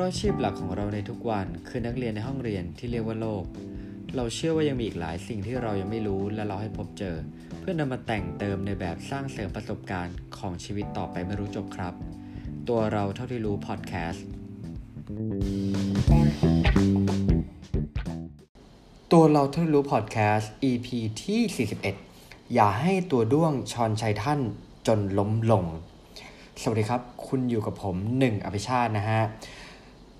ราะอาชีพหลักของเราในทุกวันคือนักเรียนในห้องเรียนที่เรียกว่าโลก เราเชื่อว่ายังมีอีกหลายสิ่งที่เรายังไม่รู้และเราให้พบเจอ เพื่อนำมาแต่งเติมในแบบสร้างเสริมประสบการณ์ของชีวิตต่อไปไม่รู้จบครับ ตัวเราเท่าที่รู้พอดแคสต์ตัวเราเท่าที่รู้พอดแคสต์ EP ที่ 41 อย่าให้ตัวด้วงชอนชัยท่านจนล้มลงสวัสดีครับ คุณอยู่กับผมหนึ่งอภิชาตินะฮะ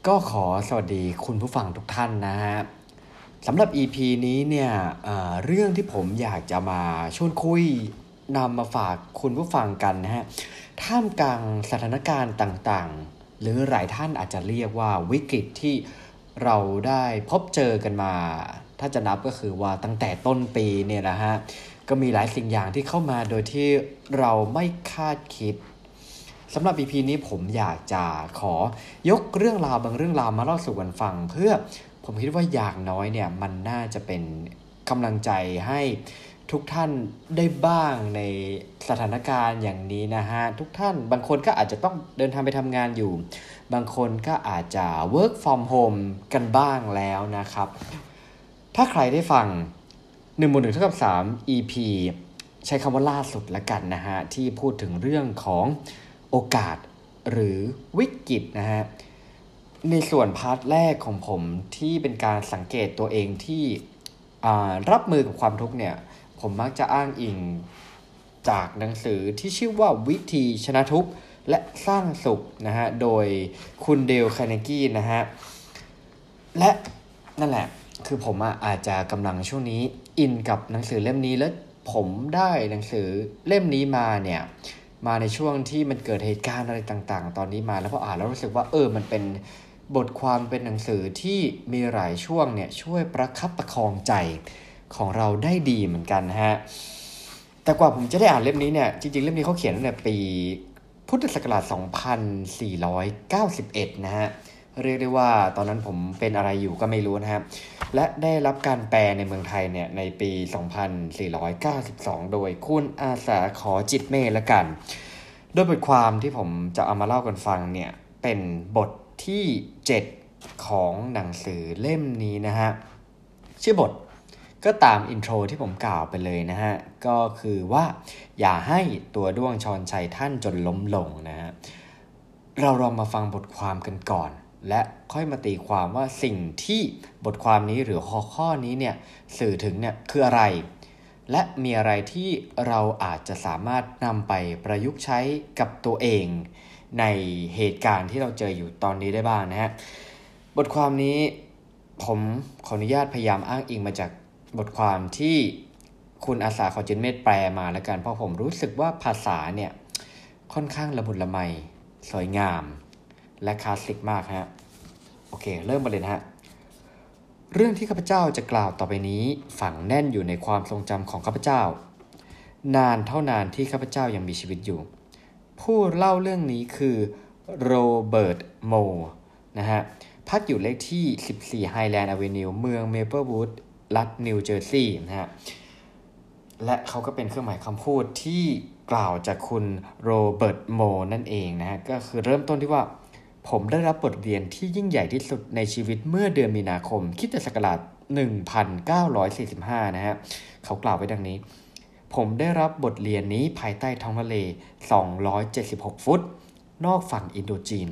ก็ขอสวัสดีคุณผู้ฟังทุกท่านนะฮะสำหรับ EP นี้เนี่ยเเรื่องที่ผมอยากจะมาชวนคุยนำมาฝากคุณผู้ฟังกันนะฮะท่ามกลางสถานการณ์ต่างๆ หรือหลายท่านอาจจะเรียกว่าวิกฤตที่เราได้พบเจอกันมา ถ้าจะนับก็คือว่าตั้งแต่ต้นปีเนี่ยนะฮะก็มีหลายสิ่งอย่างที่เข้ามาโดยที่เราไม่คาดคิด สำหรับ EP นี้ผมอยากจะขอยกเรื่องราวบางเรื่องราวมาเล่าสู่กันฟัง เพื่อผมคิดว่าอย่างน้อยเนี่ยมันน่าจะเป็นกำลังใจให้ทุกท่านได้บ้างในสถานการณ์อย่างนี้นะฮะ ทุกท่านบางคนก็อาจจะต้องเดินทางไปทำงานอยู่ บางคนก็อาจจะ work from home กันบ้างแล้วนะครับ ถ้าใครได้ฟัง1บวกหนึ่งเท่ากับ 3 EP ใช้คำว่าล่าสุดละกันนะฮะ ที่พูดถึงเรื่องของ โอกาสหรือวิกฤตนะฮะในส่วน part แรกของผมที่เป็นการสังเกตตัวเองที่รับมือกับความทุกข์เนี่ย ผมมักจะอ้างอิงจากหนังสือที่ชื่อว่าวิธีชนะทุกข์และสร้างสุขนะฮะ โดยคุณเดลคาเนกี้นะฮะ และนั่นแหละ คือผมอาจจะกำลังช่วงนี้อินกับหนังสือเล่มนี้แล้วผมได้หนังสือเล่มนี้มาเนี่ย มาในช่วงที่มันเกิดเหตุการณ์อะไรต่าง ๆ ตอนนี้มาแล้วพออ่านแล้วรู้สึกว่าเออมันเป็นบทความเป็นหนังสือที่มีหลายช่วงเนี่ยช่วยประคับประคองใจของเราได้ดีเหมือนกันฮะแต่กว่าผมจะได้อ่านเล่มนี้เนี่ยจริง ๆ เล่มนี้เขาเขียนตั้งแต่ปีพุทธศักราช 2491 นะฮะ เรียกได้ว่าตอนนั้นผมเป็นอะไรอยู่ก็ไม่รู้นะครับ และได้รับการแปลในเมืองไทยเนี่ยในปี 2492 โดยคุณอาสาขอจิตเมฆละกัน โดยบทความที่ผมจะเอามาเล่ากันฟังเนี่ยเป็นบทที่ 7 ของหนังสือเล่มนี้นะฮะ ชื่อบทก็ตามอินโทรที่ผมกล่าวไปเลยนะฮะ ก็คือว่าอย่าให้ตัวด้วงชอนชัยท่านจนล้มลงนะฮะ เราลองมาฟังบทความกันก่อน และค่อยมาตีความว่าสิ่งที่บทความนี้หรือข้อข้อนี้เนี่ยสื่อถึงเนี่ยคืออะไร และมีอะไรที่เราอาจจะสามารถนำไปประยุกต์ใช้กับตัวเอง ในเหตุการณ์ที่เราเจออยู่ตอนนี้ได้บ้างนะฮะบทความนี้ผมขออนุญาตพยายามอ้างอิงมาจากบทความที่คุณอาสาขอจินเมธแปลมาแล้วกันเพราะผมรู้สึกว่าภาษาเนี่ยค่อนข้างละมุนละไมสวยงาม และคลาสสิกมากฮะโอเค เริ่มมาเลยนะฮะเรื่องที่ข้าพเจ้าจะกล่าวต่อไปนี้ฝังแน่นอยู่ในความทรงจำของข้าพเจ้า นานเท่านานที่ข้าพเจ้ายังมีชีวิตอยู่ ผู้เล่าเรื่องนี้คือโรเบิร์ตโมนะฮะพักอยู่เลขที่ 14 Highland Avenue เมืองเมเปิลวูดรัฐนิวเจอร์ซีย์นะฮะและเขาก็เป็นเครื่องหมายคำพูดที่กล่าวจากคุณโรเบิร์ตโมนั่นเองนะฮะก็คือเริ่มต้นที่ว่า ผมได้รับบทเรียนที่ยิ่งใหญ่ที่สุดในชีวิตเมื่อเดือนมีนาคม คริสต์ศักราช1945 นะฮะ เขากล่าวไว้ดังนี้ ผมได้รับบทเรียนนี้ภายใต้ท้องทะเล 276 ฟุต นอกฝั่งอินโดจีน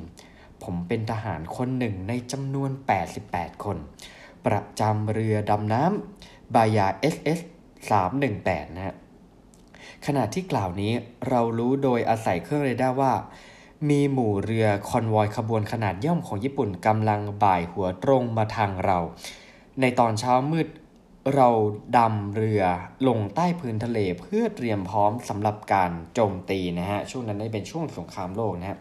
ผมเป็นทหารคนหนึ่งในจำนวน 88 คน ประจำเรือดำน้ำบายา SS 318 นะฮะขณะที่กล่าวนี้เรารู้โดยอาศัยเครื่องเรดาร์ว่า มีหมู่เรือคอนวอยขบวนขนาดย่อมของญี่ปุ่นกำลังบ่ายหัวตรงมาทางเรา ในตอนเช้ามืดเราดำเรือลงใต้พื้นทะเลเพื่อเตรียมพร้อมสำหรับการโจมตีนะฮะ ช่วงนั้นได้เป็นช่วงสงครามโลกนะฮะ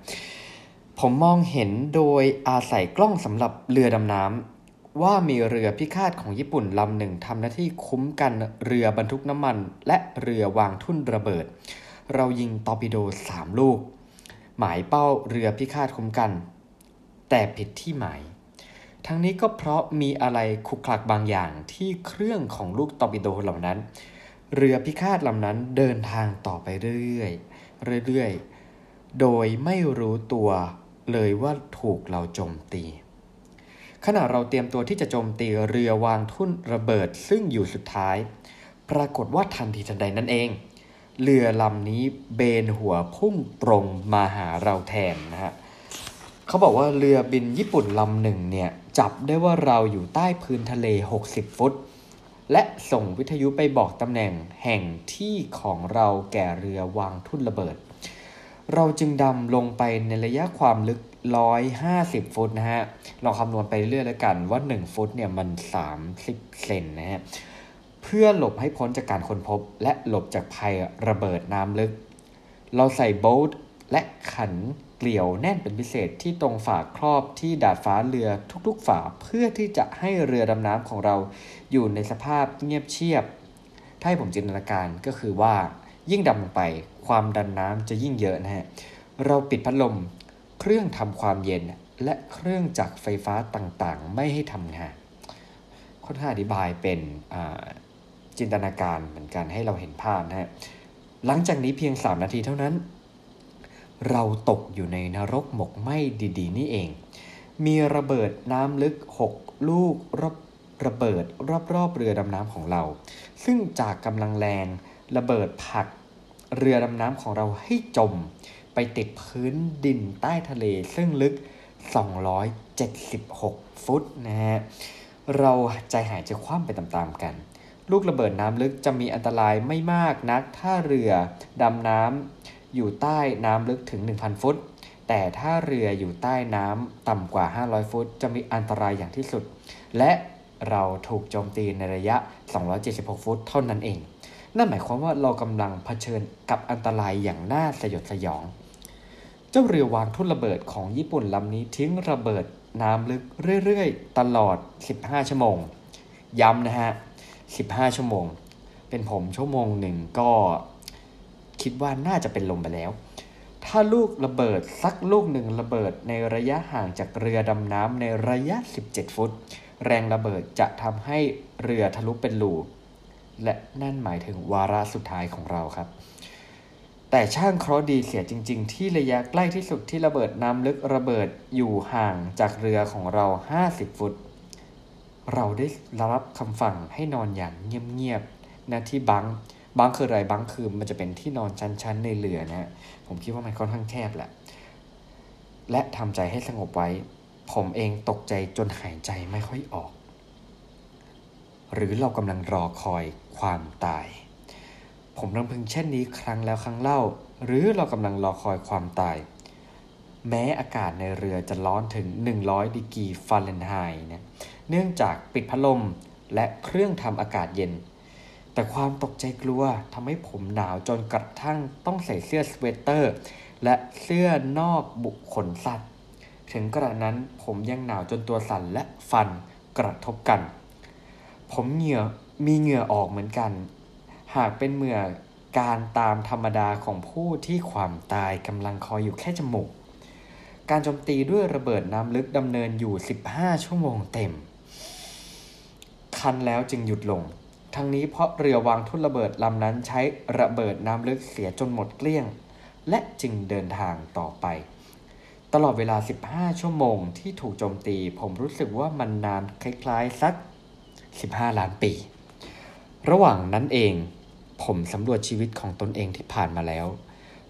ผมมองเห็นโดยอาศัยกล้องสำหรับเรือดำน้ำว่ามีเรือพิฆาตของญี่ปุ่นลำหนึ่งทำหน้าที่คุ้มกันเรือบรรทุกน้ำมัน และเรือวางทุ่นระเบิด เรายิงตอร์ปิโดสามลูก หมายเป้าเรือพิฆาตคมกัน แต่ผิดที่หมาย ทั้งนี้ก็เพราะมีอะไรคุกคลักบางอย่างที่เครื่องของลูกตอร์ปิโดเหล่านั้น เรือพิฆาตลำนั้นเดินทางต่อไปเรื่อยๆเรื่อยๆ โดยไม่รู้ตัวเลยว่าถูกเราโจมตีขณะเราเตรียมตัวที่จะโจมตีเรือวางทุ่นระเบิดซึ่งอยู่สุดท้าย ปรากฏว่าทันทีทันใดนั่นเอง เรือลำนี้เบนหัวพุ่งตรงมาหาเราแทนนะฮะเขาบอกว่าเรือบินญี่ปุ่นลำหนึ่งเนี่ยจับได้ว่าเราอยู่ใต้พื้นทะเล 60 ฟุต และส่งวิทยุไปบอกตำแหน่งแห่งที่ของเราแก่เรือวางทุ่นระเบิด เราจึงดำลงไปในระยะความลึก 150 ฟุตนะฮะลองคำนวณไปเรื่อยแล้วกันว่า 1 ฟุตเนี่ยมัน 30 เซนนะฮะ เพื่อหลบให้พ้นจากการค้นพบ และหลบจากภัยระเบิดน้ำลึก เราใส่โบ๊ทและขันเกลียวแน่นเป็นพิเศษที่ตรงฝาครอบที่ดาดฟ้าเรือทุกๆฝาเพื่อที่จะให้เรือดำน้ำของเราอยู่ในสภาพเงียบเชียบ ถ้าให้ผมจินตนาการก็คือว่ายิ่งดำลงไปความดันน้ำจะยิ่งเยอะนะฮะ เราปิดพัดลม เครื่องทำความเย็นและเครื่องจักรไฟฟ้าต่างๆ ไม่ให้ทำงาน ค่อนข้างอธิบายเป็น จินตนาการเหมือนกันให้เราเห็นภาพนะฮะหลังจากนี้เพียง 3 นาทีเท่านั้น เราตกอยู่ในนรกหมกไหม้ดีๆ นี่เอง มีระเบิดน้ำลึก 6 ลูกรอบระเบิดรอบๆเรือดำน้ำของเรา ซึ่งจากกำลังแรงระเบิดผักเรือดำน้ำของเราให้จม ไปติดพื้นดินใต้ทะเล ซึ่งลึก 276 ฟุตนะฮะ เราใจหายใจคว่ำไปตามๆกัน ลูกระเบิดน้ำลึกจะมีอันตรายไม่มากนัก ถ้าเรือดำน้ำอยู่ใต้น้ำลึกถึง 1,000 ฟุต แต่ถ้าเรืออยู่ใต้น้ำต่ำกว่า 500 ฟุต จะมีอันตรายอย่างที่สุด และเราถูกโจมตีในระยะ 276 ฟุตเท่านั้นเอง นั่นหมายความว่าเรากำลังเผชิญกับอันตรายอย่างน่าสยดสยอง เจ้าเรือวางทุ่นระเบิดของญี่ปุ่นลำนี้ทิ้งระเบิดน้ำลึกเรื่อยๆ ตลอด 15 ชั่วโมง ย้ำนะฮะ 15 ชั่วโมง เป็นผมชั่วโมงหนึ่งก็คิดว่าน่าจะเป็นลมไปแล้ว ถ้าลูกระเบิดสักลูกหนึ่งระเบิดในระยะห่างจากเรือดำน้ำในระยะ 17 ฟุต แรงระเบิดจะทำให้เรือทะลุเป็นรูและนั่นหมายถึงวาระสุดท้ายของเราครับ แต่ช่างเคราะห์ดีเสียจริง ๆ ที่ระยะใกล้ที่สุดที่ระเบิดน้ำลึกระเบิดอยู่ห่างจากเรือของเรา 50 ฟุต เราได้รับคำสั่งให้นอนอย่างเงียบๆนะที่บังบังคืออะไรบังคือมันจะเป็นที่นอนชั้นๆในเรือนะฮะผมคิดว่ามันค่อนข้างแคบแหละ และทำใจให้สงบไว้ ผมเองตกใจจนหายใจไม่ค่อยออก หรือเรากำลังรอคอยความตาย ผมรำพึงเช่นนี้ครั้งแล้วครั้งเล่า หรือเรากำลังรอคอยความตาย แม้อากาศในเรือจะร้อนถึง 100ดีกรีฟาเรนไฮต์นี่ย เนื่องจากปิดพัดลมและเครื่องทำอากาศเย็น แต่ความตกใจกลัวทำให้ผมหนาวจนกระทั่งต้องใส่เสื้อสเวตเตอร์ และเสื้อนอกบุขนสัตว์ ถึงกระนั้นผมยังหนาวจนตัวสั่นและฟันกระทบกัน ผมเหงื่อมีเหงื่อออกเหมือนกัน หากเป็นเหมื่อการตามธรรมดาของผู้ที่ความตายกำลังคอยอยู่แค่จมูก การโจมตีด้วยระเบิดน้ำลึกดำเนินอยู่ 15 ชั่วโมงเต็ม คันแล้วจึงหยุดลง ทั้งนี้เพราะเรือวางทุ่นระเบิดลำนั้นใช้ระเบิดน้ำลึกเสียจนหมดเกลี้ยง และจึงเดินทางต่อไป ตลอดเวลา 15 ชั่วโมงที่ถูกโจมตีผมรู้สึกว่ามันนานคล้ายๆสัก 15 ล้านปี ระหว่างนั้นเอง ผมสำรวจชีวิตของตนเองที่ผ่านมาแล้ว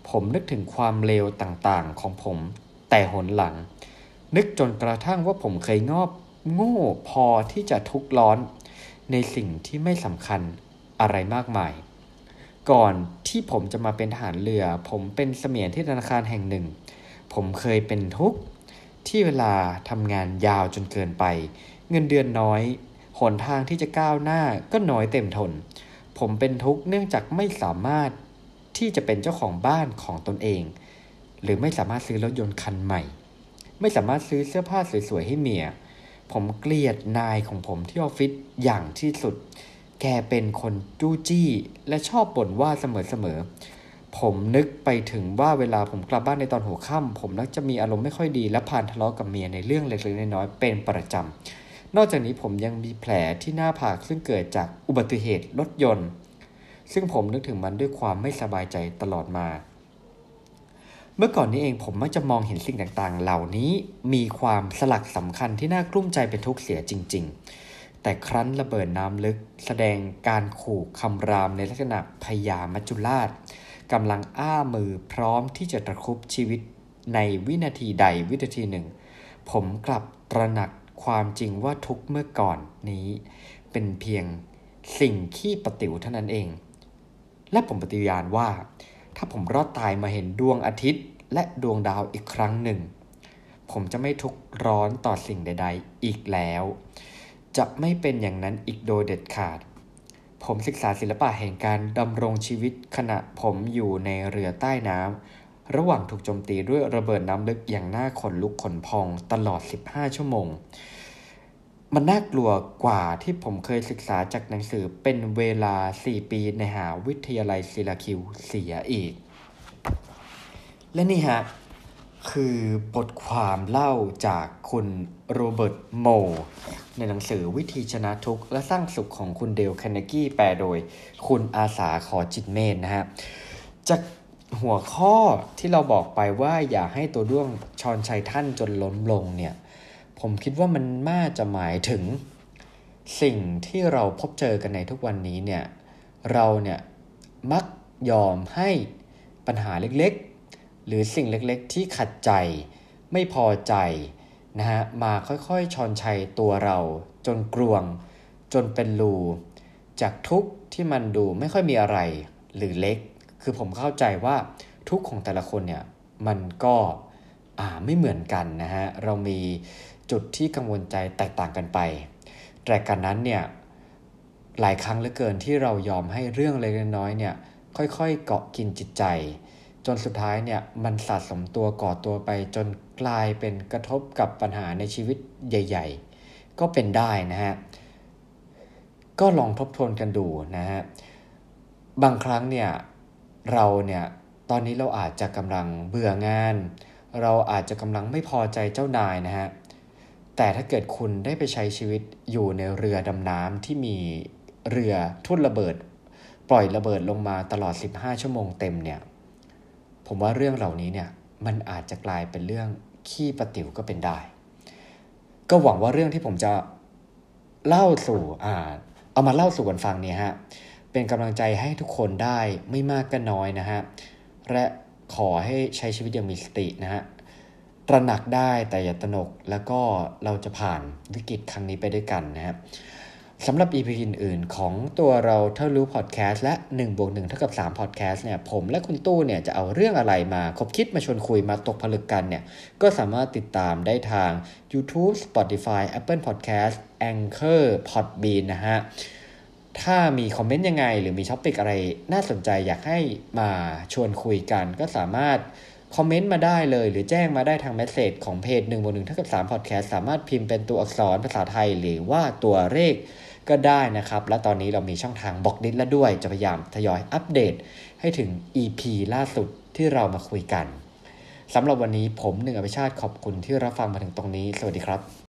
ผมนึกถึงความเลวต่างๆของผมแต่หนหลัง นึกจนกระทั่งว่าผมเคยงอบโง่พอที่จะทุกข์ร้อน ในสิ่งที่ไม่สำคัญอะไรมากมาย ก่อนที่ผมจะมาเป็นทหารเรือ ผมเป็นเสมียนที่ธนาคารแห่งหนึ่ง ผมเคยเป็นทุกข์ที่เวลาทำงานยาวจนเกินไป เงินเดือนน้อยหนทางที่จะก้าวหน้าก็น้อยเต็มทน ผมเป็นทุกข์เนื่องจากไม่สามารถที่จะเป็นเจ้าของบ้านของตนเอง หรือไม่สามารถซื้อรถยนต์คันใหม่ ไม่สามารถซื้อเสื้อผ้าสวยๆให้เมีย ผมเกลียดนายของผมที่ออฟฟิศอย่างที่สุด แกเป็นคนจู้จี้และชอบบ่นว่าเสมอๆ ผมนึกไปถึงว่าเวลาผมกลับบ้านในตอนหัวค่ำผมนักจะมีอารมณ์ไม่ค่อยดีและผ่านทะเลาะกับเมียในเรื่องเล็กๆน้อยๆเป็นประจำ นอกจากนี้ผมยังมีแผลที่หน้าผากซึ่งเกิดจากอุบัติเหตุรถยนต์ ซึ่งผมนึกถึงมันด้วยความไม่สบายใจตลอดมา เมื่อก่อนนี้เองผมมักจะมองเห็นสิ่งต่างๆ เหล่านี้มีความสลักสำคัญที่น่ากลุ้มใจเป็นทุกข์เสียจริง ๆ แต่ครั้นระเบิดน้ำลึก แสดงการขู่คำรามในลักษณะพยามัจจุราชกำลังอ้ามือพร้อมที่จะตะครุบชีวิตในวินาทีใดวินาทีหนึ่ง ผมกลับตระหนักความจริงว่าทุกเมื่อก่อนนี้ เป็นเพียงสิ่งขี้ปติ๋วเท่านั้นเอง และผมปฏิญาณว่า ถ้าผมรอดตายมาเห็นดวงอาทิตย์ และดวงดาวอีกครั้งหนึ่ง ผมจะไม่ทุกข์ร้อนต่อสิ่งใด ๆ อีกแล้ว จะไม่เป็นอย่างนั้นอีกโดยเด็ดขาด ผมศึกษาศิลปะแห่งการดำรงชีวิตขณะผมอยู่ในเรือใต้น้ำระหว่างถูกโจมตีด้วยระเบิดน้ำลึกอย่างน่าขนลุกขนพองตลอด 15 ชั่วโมง มันน่ากลัวกว่าที่ผมเคยศึกษาจากหนังสือเป็นเวลา 4 ปีในหาวิทยาลัยซิลาคิวเสียอีก และนี่ฮะ คือบทความเล่าจากคุณโรเบิร์ตโม ในหนังสือวิธีชนะทุกข์และสร้างสุขของคุณเดลแคนเนกี้แปลโดย คุณอาสาขอจิตเมนนะฮะจากหัวข้อที่เราบอกไปว่าอย่าให้ตัวด้วงชอนชัยท่านจนล้มลงเนี่ย ผมคิดว่ามันน่าจะหมายถึงสิ่งที่เราพบเจอกันในทุกวันนี้เนี่ยเราเนี่ยมักยอมให้ปัญหาเล็กๆ หรือสิ่งเล็กๆ ที่ขัดใจไม่พอใจนะฮะมาค่อยๆ ชอนชัยตัวเราจนกลวง จนเป็นรูจากทุกที่มันดูไม่ค่อยมีอะไรหรือเล็ก คือผมเข้าใจว่าทุกของแต่ละคนเนี่ยมันก็อ่าไม่เหมือนกันนะฮะเรามี จุดที่กังวลใจแตกต่างกันไป แต่กันนั้นเนี่ยหลายครั้งเหลือเกินที่เรายอมให้เรื่องเล็กน้อยเนี่ยค่อยๆเกาะกินจิตใจ จนสุดท้ายเนี่ยมันสะสมตัวก่อตัวไป จนกลายเป็นกระทบกับปัญหาในชีวิตใหญ่ ๆ ก็เป็นได้นะฮะก็ลองทบทวนกันดูนะฮะบางครั้งเนี่ยเราเนี่ยตอนนี้เราอาจจะกำลังเบื่องาน เราอาจจะกำลังไม่พอใจเจ้านายนะฮะ แต่ถ้าเกิดคุณได้ไปใช้ชีวิตอยู่ในเรือดำน้ำที่มีเรือทุ่นระเบิด ปล่อยระเบิดลงมาตลอด 15 ชั่วโมงเต็มเนี่ย ผมว่าเรื่องเหล่านี้เนี่ยมันอาจจะกลายเป็นเรื่องขี้ประติ๋วก็เป็นได้ ก็หวังว่าเรื่องที่ผมจะเล่าสู่อ่าเอามาเล่าสู่กันฟังเนี่ยฮะเป็นกำลังใจให้ทุกคนได้ไม่มากก็น้อยนะฮะและขอให้ใช้ชีวิตอย่างมีสตินะฮะ ตระหนักได้แต่อย่าตระหนกแล้วก็เราจะผ่านวิกฤตครั้งนี้ไปด้วยกันนะครับสำหรับ EP อื่น ๆ ของตัวเราเท่ารู้พอดแคสต์และ1บวก1เท่ากับ3พอดแคสต์เนี่ยผมและคุณตู้เนี่ยจะเอาเรื่องอะไรมาคบคิดมาชวนคุยมาตกผลึกกันเนี่ยก็สามารถติดตามได้ทาง YouTube Spotify Apple Podcast Anchor Podbean นะฮะถ้ามี comment ยังไง หรือมี topic อะไรน่าสนใจอยากให้มาชวนคุยกัน ก็สามารถ comment มาได้เลย หรือแจ้งมาได้ทาง message ของเพจ1บวกหนึ่งเท่ากับ3พอดแคสต์สามารถพิมพ์เป็นตัวอักษรภาษาไทยหรือว่าตัวเลขก็ได้นะครับ และตอนนี้เรามีช่องทาง Blockdit แล้วด้วย จะพยายามทยอยอัปเดต ให้ถึง EP ล่าสุดที่เรามาคุยกันสำหรับวันนี้ผมหนึ่งอภิชาติขอบคุณที่รับฟังมาถึงตรงนี้ สวัสดีครับ